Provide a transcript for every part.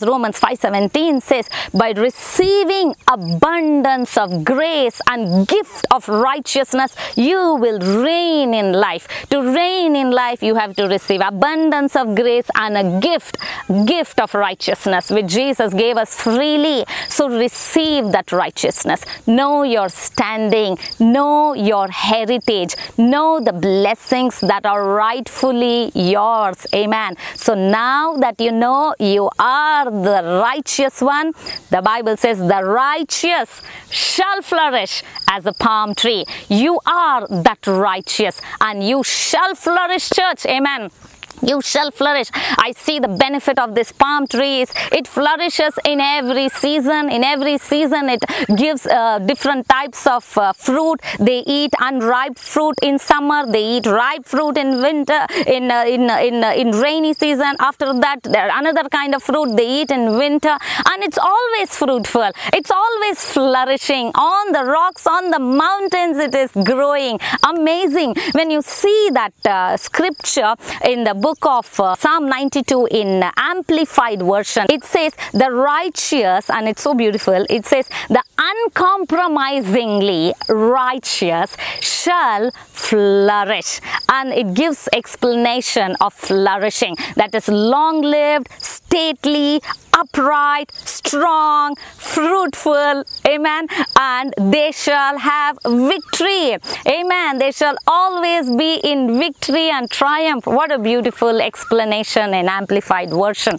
Romans 5:17 says, by receiving abundance of grace and gift of righteousness, you will reign in life. To reign in life, you have to receive abundance of grace and a gift, gift of righteousness, which Jesus gave us freely. So receive that righteousness. Know your standing, know your heritage, know the blessings that are rightfully yours. Amen. So now that you know you are the righteous one, the Bible says the righteous shall flourish as a palm tree. You are that righteous and you shall flourish, church. Amen you shall flourish. I see the benefit of this palm trees. It flourishes in every season. In every season it gives uh, different types of uh, fruit. They eat unripe fruit in summer. They eat ripe fruit in winter in uh, in uh, in uh, in rainy season. After that there are another kind of fruit they eat in winter. And it's always fruitful. It's always flourishing. On the rocks on the mountains it is growing. Amazing. When you see that uh, scripture in the book of uh, Psalm 92 in amplified version. It says the righteous and it's so beautiful it says the uncompromisingly righteous shall flourish. And it gives explanation of flourishing. That is long lived stately upright strong fruitful amen and they shall have victory amen they shall always be in victory and triumph what a beautiful explanation in amplified version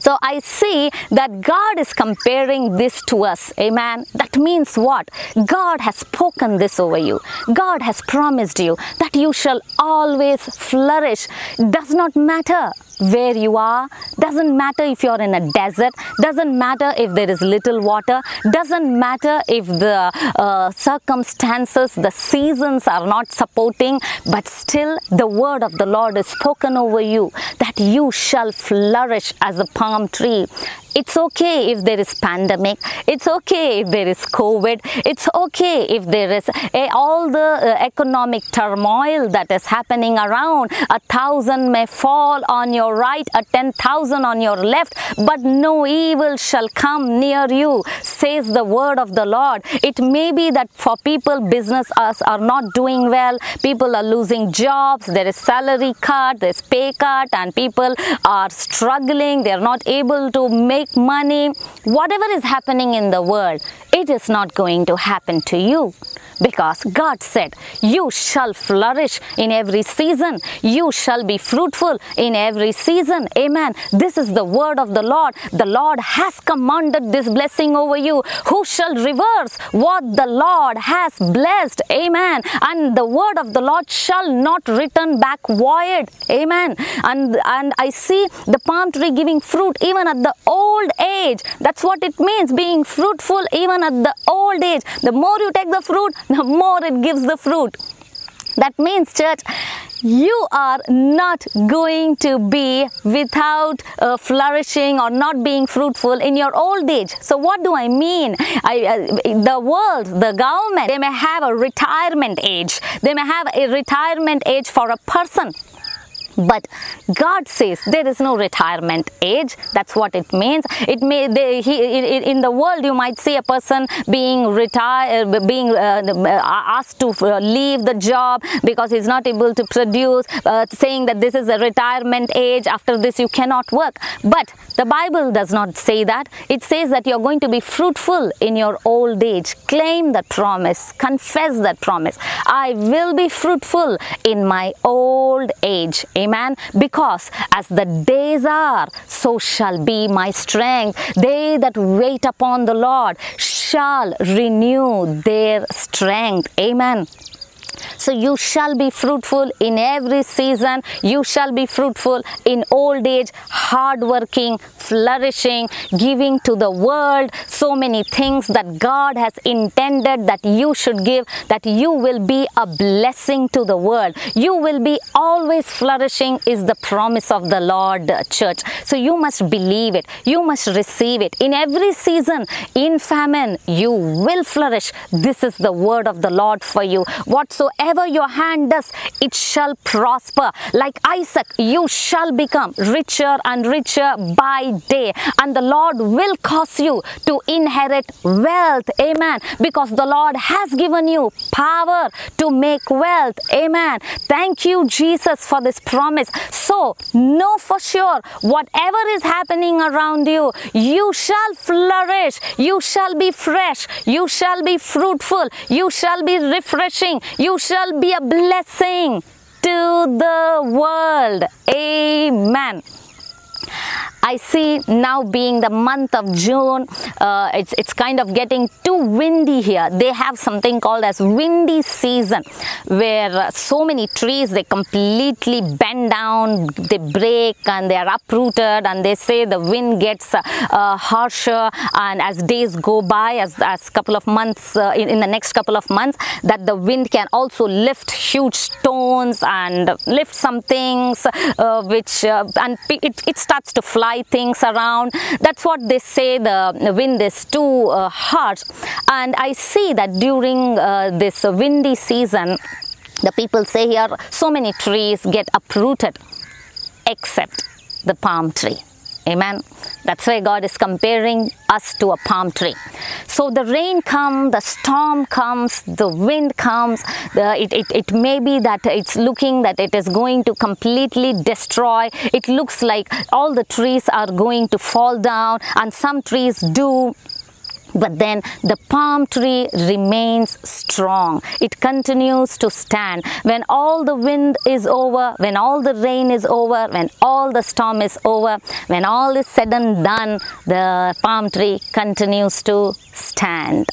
so I see that God is comparing this to us. Amen. That means what? God has spoken this over you. God has promised you that you shall always flourish. Does not matter where you are. Doesn't matter if you're in a desert. Doesn't matter if there is little water. Doesn't matter if the uh, circumstances the seasons are not supporting but still the word of the lord is spoken over you that you shall flourish as a palm tree. It's okay if there is pandemic. It's okay if there is covid. It's okay if there is a, all the uh, economic turmoil that is happening around. A thousand may fall on your right a ten thousand on your left but no evil shall come near you says the word of the lord. It may be that for people business us are not doing well people are losing jobs there is salary cut there's pay cut and people are struggling they're not able to make money, whatever is happening in the world, it is not going to happen to you because God said, You shall flourish in every season, you shall be fruitful in every season. Amen. This is the word of the Lord. The Lord has commanded this blessing over you. Who shall reverse what the Lord has blessed? Amen. And the word of the Lord shall not return back void. Amen. And, and I see the palm tree giving fruit even at the old age. That's what it means being fruitful even at the old age. The more you take the fruit, the more it gives the fruit. That means, church, you are not going to be without uh, flourishing or not being fruitful in your old age. So, what do I mean? I, uh, the world, the government, they may have a retirement age, they may have a retirement age for a person but god says there is no retirement age. That's what it means. It may they, he, in the world you might see a person being retired being uh, asked to uh, leave the job because he's not able to produce uh, saying that this is a retirement age. After this you cannot work. But the bible does not say that. It says that you're going to be fruitful in your old age. Claim that promise. Confess that promise. I will be fruitful in my old age. Amen. Because as the days are, so shall be my strength. They that wait upon the Lord shall renew their strength. Amen. So you shall be fruitful in every season. You shall be fruitful in old age, hardworking, flourishing, giving to the world so many things that God has intended that you should give, that you will be a blessing to the world. You will be always flourishing, is the promise of the Lord, uh, church. So you must believe it. You must receive it. In every season, in famine, you will flourish. This is the word of the Lord for you. Whatsoever whatever your hand does, it shall prosper. Like Isaac, you shall become richer and richer by day, and the Lord will cause you to inherit wealth. Amen. Because the Lord has given you power to make wealth. Amen. Thank you, Jesus, for this promise. So, know for sure, whatever is happening around you, you shall flourish, you shall be fresh, you shall be fruitful, you shall be refreshing, you shall be a blessing to the world. Amen. I see now being the month of June, uh, it's, it's kind of getting too windy here. They have something called as windy season where uh, so many trees, they completely bend down, they break and they are uprooted and they say the wind gets uh, uh harsher and as days go by, as, as couple of months, uh, in, in the next couple of months, that the wind can also lift huge stones and lift some things uh, which, and it, it starts to fly things around. That's what they say the wind is too uh, harsh. And I see that during uh, this windy season, the people say here so many trees get uprooted except the palm tree. Amen. That's why God is comparing us to a palm tree. So the rain comes, the storm comes, the wind comes. The, it, it, it may be that it's looking that it is going to completely destroy. It looks like all the trees are going to fall down, and some trees do but then the palm tree remains strong. It continues to stand. When all the wind is over, when all the rain is over, when all the storm is over, when all is said and done, the palm tree continues to stand.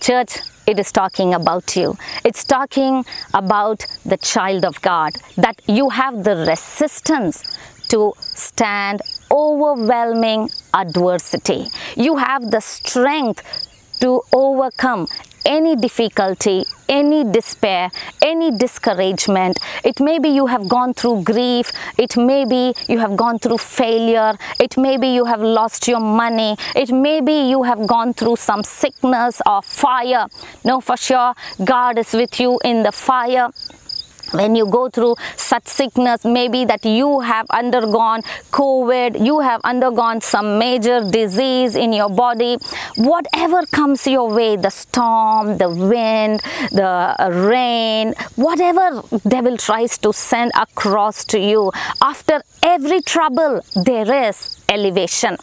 Church, it is talking about you. It's talking about the child of God, that you have the resistance to stand overwhelming adversity. You have the strength to overcome any difficulty, any despair, any discouragement. It may be you have gone through grief, it may be you have gone through failure, it may be you have lost your money, it may be you have gone through some sickness or fire. Know, for sure, God is with you in the fire when you go through such sickness maybe that you have undergone covid you have undergone some major disease in your body whatever comes your way the storm the wind the uh, rain whatever devil tries to send across to you after every trouble there is elevation.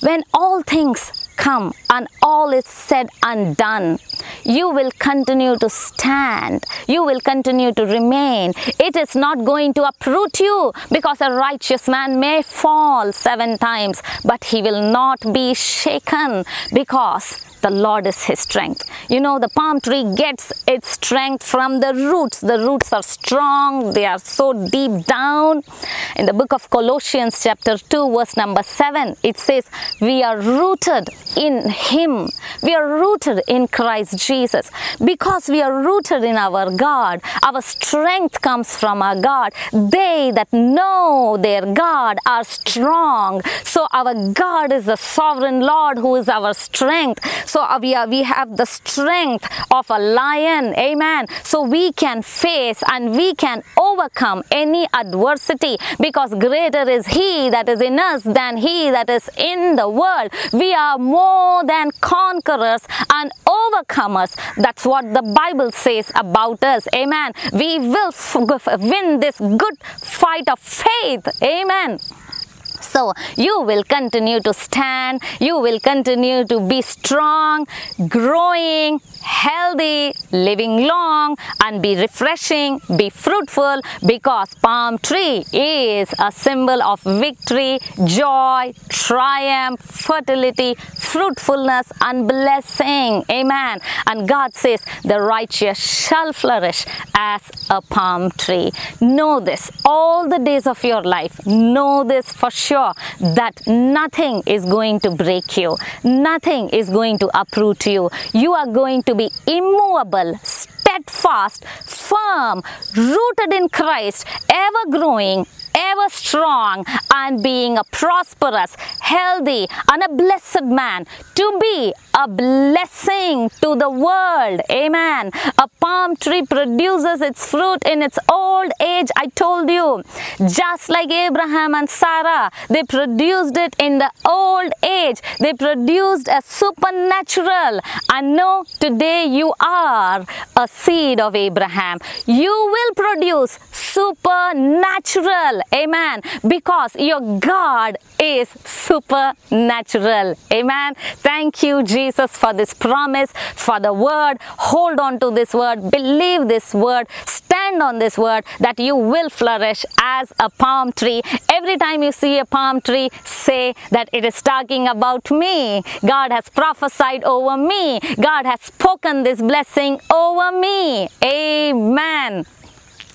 When all things come and all is said and done, you will continue to stand. You will continue to remain. It is not going to uproot you because a righteous man may fall seven times, but he will not be shaken because the Lord is his strength. You know, the palm tree gets its strength from the roots. The roots are strong, they are so deep down. In the book of Colossians, chapter 2, verse number 7, it says, We are rooted in him. We are rooted in Christ Jesus. Because we are rooted in our God, our strength comes from our God. They that know their God are strong. So our God is the sovereign Lord who is our strength. So uh, we, are, we have the strength of a lion. Amen. So we can face and we can overcome any adversity because greater is He that is in us than He that is in the world. We are more than conquerors and overcomers. That's what the Bible says about us. Amen. We will win this good fight of faith. Amen. So you will continue to stand, you will continue to be strong, growing, healthy, living long, and be refreshing, be fruitful because palm tree is a symbol of victory, joy, triumph, fertility, fruitfulness, and blessing. Amen. And God says, the righteous shall flourish as a palm tree. Know this all the days of your life. Know this for sure that nothing is going to break you, nothing is going to uproot you. You are going to be immovable, steadfast, firm, rooted in Christ, ever growing, ever strong and being a prosperous, healthy, and a blessed man to be a blessing to the world. Amen. A palm tree produces its fruit in its old age. I told you, just like Abraham and Sarah, they produced it in the old age. They produced a supernatural. And know today you are a seed of Abraham. You will produce supernatural. Amen. Because your God is supernatural. Amen. Thank you, Jesus, for this promise, for the word. Hold on to this word. Believe this word. Stand on this word that you will flourish as a palm tree. Every time you see a palm tree, say that it is talking about me. God has prophesied over me. God has spoken this blessing over me. Amen.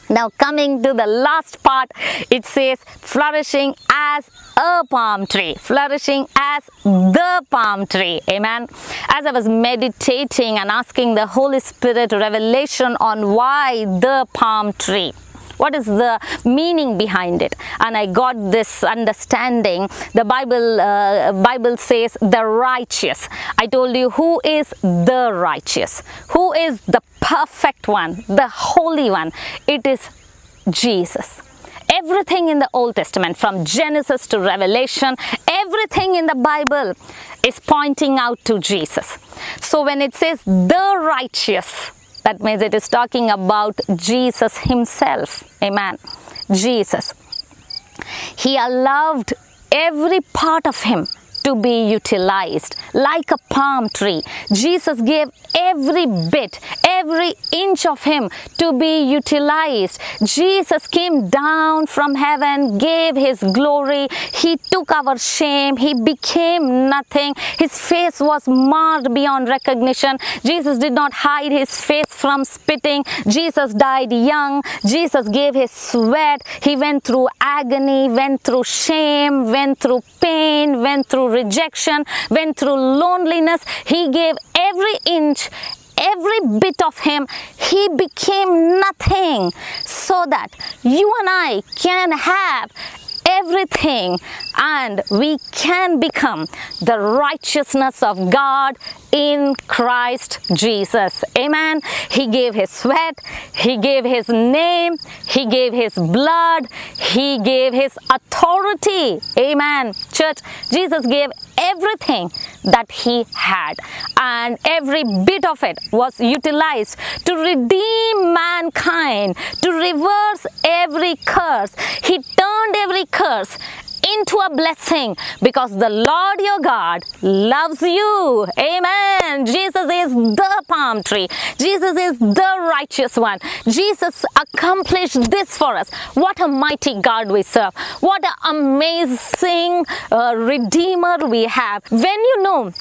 Now, coming to the last part, it says flourishing as a palm tree, flourishing as the palm tree. Amen. As I was meditating and asking the Holy Spirit revelation on why the palm tree what is the meaning behind it? And i got this understanding. The bible uh, bible says the righteous. I told you who is the righteous? Who is the perfect one? The holy one? It is jesus. Everything in the Old Testament, from Genesis to Revelation, everything in the Bible is pointing out to Jesus. So when it says the righteous, that means it is talking about Jesus Himself. Amen. Jesus. He allowed every part of Him to be utilized like a palm tree. Jesus gave every bit, every inch of him to be utilized. Jesus came down from heaven, gave his glory. He took our shame. He became nothing. His face was marred beyond recognition. Jesus did not hide his face from spitting. Jesus died young. Jesus gave his sweat. He went through agony, went through shame, went through pain, went through rejection, went through loneliness. He gave every inch, every bit of him. He became nothing so that you and I can have everything and we can become the righteousness of God in Christ Jesus. Amen. He gave his sweat, he gave his name, he gave his blood, he gave his authority. Amen. Church, Jesus gave everything that he had and every bit of it was utilized to redeem mankind, to reverse every curse. He turned every curse into a blessing because the Lord your God loves you. Amen. Jesus is the palm tree. Jesus is the righteous one. Jesus accomplished this for us. What a mighty God we serve. What an amazing uh, Redeemer we have. When you know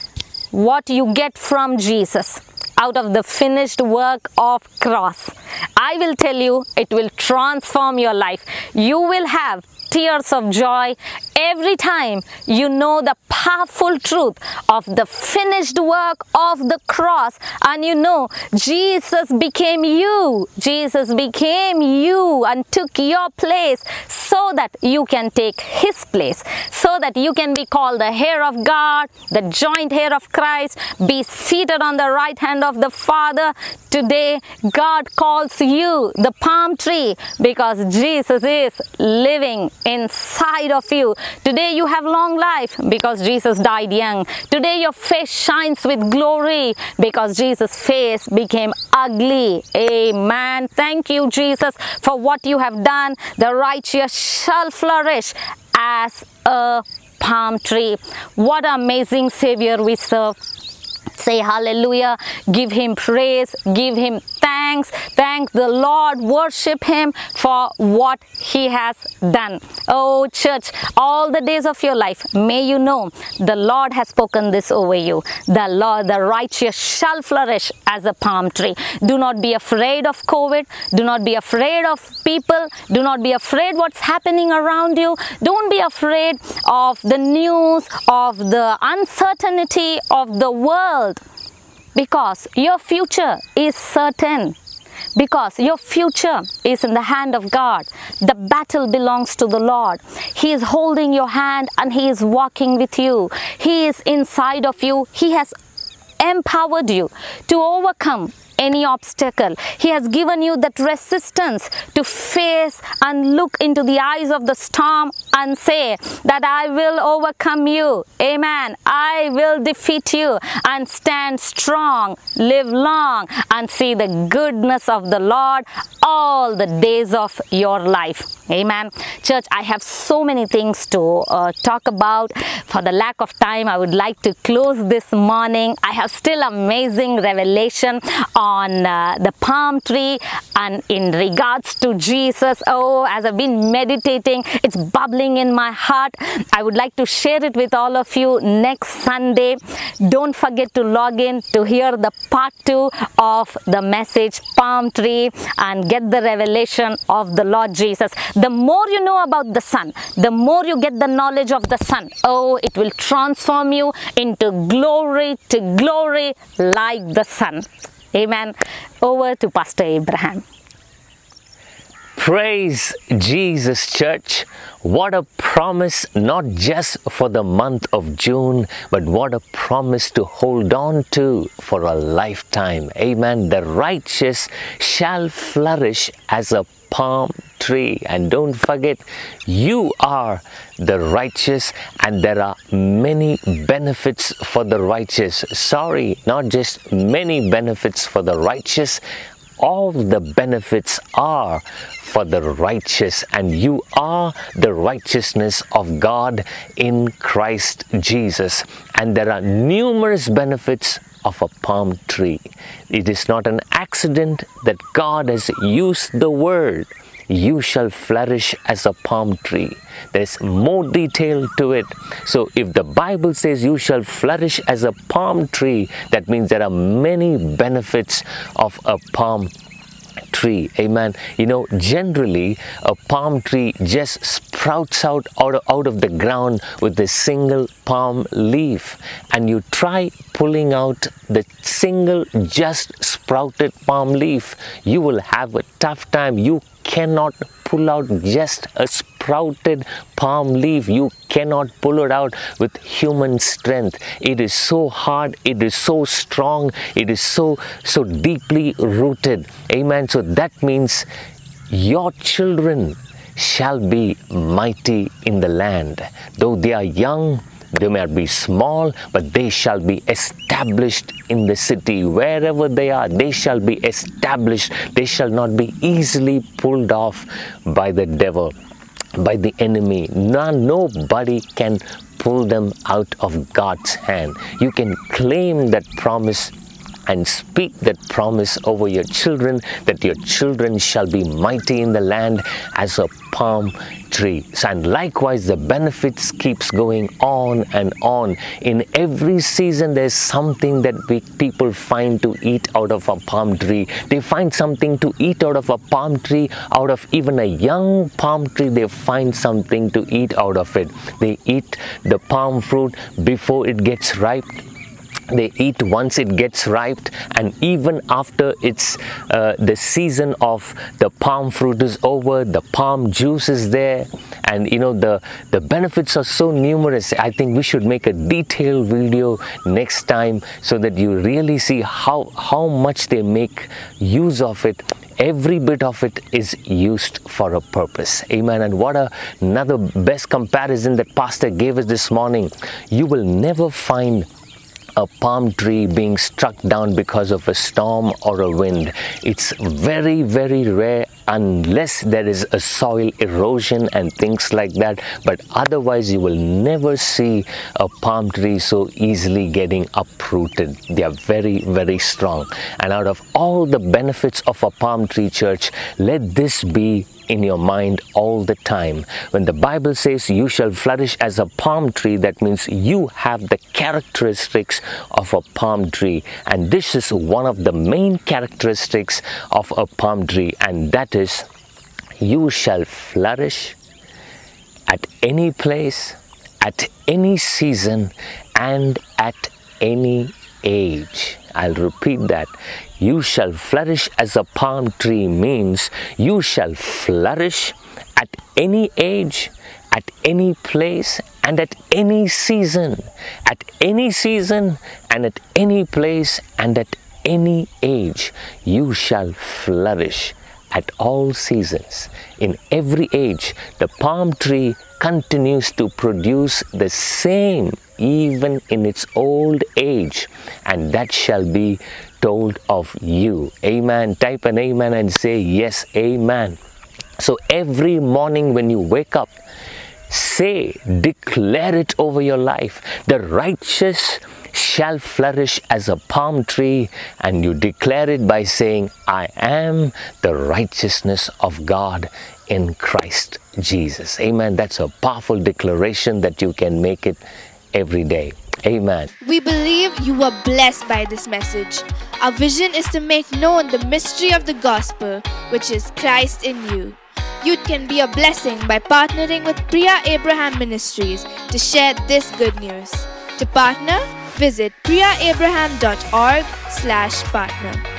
what you get from Jesus, out of the finished work of cross. I will tell you, it will transform your life. You will have tears of joy every time you know the powerful truth of the finished work of the cross and you know Jesus became you. Jesus became you and took your place so that you can take his place, so that you can be called the heir of God, the joint heir of Christ, be seated on the right hand of the Father. Today, God calls you the palm tree because Jesus is living inside of you. Today, you have long life because Jesus died young. Today, your face shines with glory because Jesus' face became ugly. Amen. Thank you, Jesus, for what you have done. The righteous shall flourish as a palm tree. What amazing Savior we serve. Say hallelujah, give him praise, give him thanks, thank the Lord, worship him for what he has done. Oh, church, all the days of your life, may you know the Lord has spoken this over you. The Lord, the righteous shall flourish as a palm tree. Do not be afraid of COVID, do not be afraid of people, do not be afraid what's happening around you, don't be afraid of the news, of the uncertainty of the world because your future is certain. because your future is in the hand of God. The battle belongs to the Lord. He is holding your hand and He is walking with you. He is inside of you. He has empowered you to overcome any obstacle. He has given you that resistance to face and look into the eyes of the storm and say that I will overcome you. Amen. I will defeat you and stand strong, live long, and see the goodness of the Lord all the days of your life. Amen. Church, I have so many things to uh, talk about. For the lack of time, I would like to close this morning. I have still amazing revelation on uh, the palm tree and in regards to Jesus. Oh, as I've been meditating, it's bubbling in my heart. I would like to share it with all of you next Sunday. Don't forget to log in to hear the part two of the message palm tree and get the revelation of the Lord Jesus. The more you know about the Son, the more you get the knowledge of the Son. Oh, it will transform you into glory to glory like the Son. Amen. Over to Pastor Abraham. Praise Jesus, church. What a promise, not just for the month of June, but what a promise to hold on to for a lifetime. Amen. The righteous shall flourish as a palm tree. And don't forget, you are the righteous, and there are many benefits for the righteous. Sorry, not just many benefits for the righteous. All the benefits are for the righteous, and you are the righteousness of God in Christ Jesus. And there are numerous benefits of a palm tree. It is not an accident that God has used the word you shall flourish as a palm tree. There's more detail to it. So, if the Bible says you shall flourish as a palm tree, that means there are many benefits of a palm tree. Amen. You know generally a palm tree just sprouts out out out of the ground with a single palm leaf. And you try pulling out the single just sprouted palm leaf you will have a tough time. You cannot pull out just a sprouted palm leaf. You cannot pull it out with human strength. It is so hard, it is so strong, it is so so deeply rooted. Amen. So that means your children shall be mighty in the land. Though they are young, they may be small, but they shall be established in the city. Wherever they are, they shall be established. They shall not be easily pulled off by the devil, by the enemy. None, nobody can pull them out of God's hand. You can claim that promise and speak that promise over your children that your children shall be mighty in the land as a palm tree. And likewise the benefits keeps going on and on. In every season there's something that we, people find to eat out of a palm tree. They find something to eat out of a palm tree. Out of even a young palm tree they find something to eat out of it. They eat the palm fruit before it gets ripe they eat once it gets ripe and even after it's uh, the season of the palm fruit is over the palm juice is there and you know the the benefits are so numerous i think we should make a detailed video next time so that you really see how how much they make use of it. Every bit of it is used for a purpose. Amen. And what a, another best comparison that pastor gave us this morning. You will never find a palm tree being struck down because of a storm or a wind. It's very, very rare unless there is a soil erosion and things like that. But otherwise, you will never see a palm tree so easily getting uprooted. They are very, very strong. And out of all the benefits of a palm tree church, let this be in your mind all the time. When the Bible says you shall flourish as a palm tree, that means you have the characteristics of a palm tree. And this is one of the main characteristics of a palm tree, and that is you shall flourish at any place, at any season, and at any age. I'll repeat that. You shall flourish as a palm tree means you shall flourish at any age, at any place, and at any season. At any season, and at any place, and at any age, you shall flourish at all seasons. In every age, the palm tree continues to produce the same even in its old age, and that shall be told of you. Amen. Type an amen and say, Yes, amen. So every morning when you wake up, say, declare it over your life. The righteous shall flourish as a palm tree, and you declare it by saying, I am the righteousness of God in Christ Jesus. Amen. That's a powerful declaration that you can make it every day. Amen. We believe you were blessed by this message. Our vision is to make known the mystery of the gospel, which is Christ in you. You can be a blessing by partnering with Priya Abraham Ministries to share this good news. To partner, visit priyaabraham.org slash partner.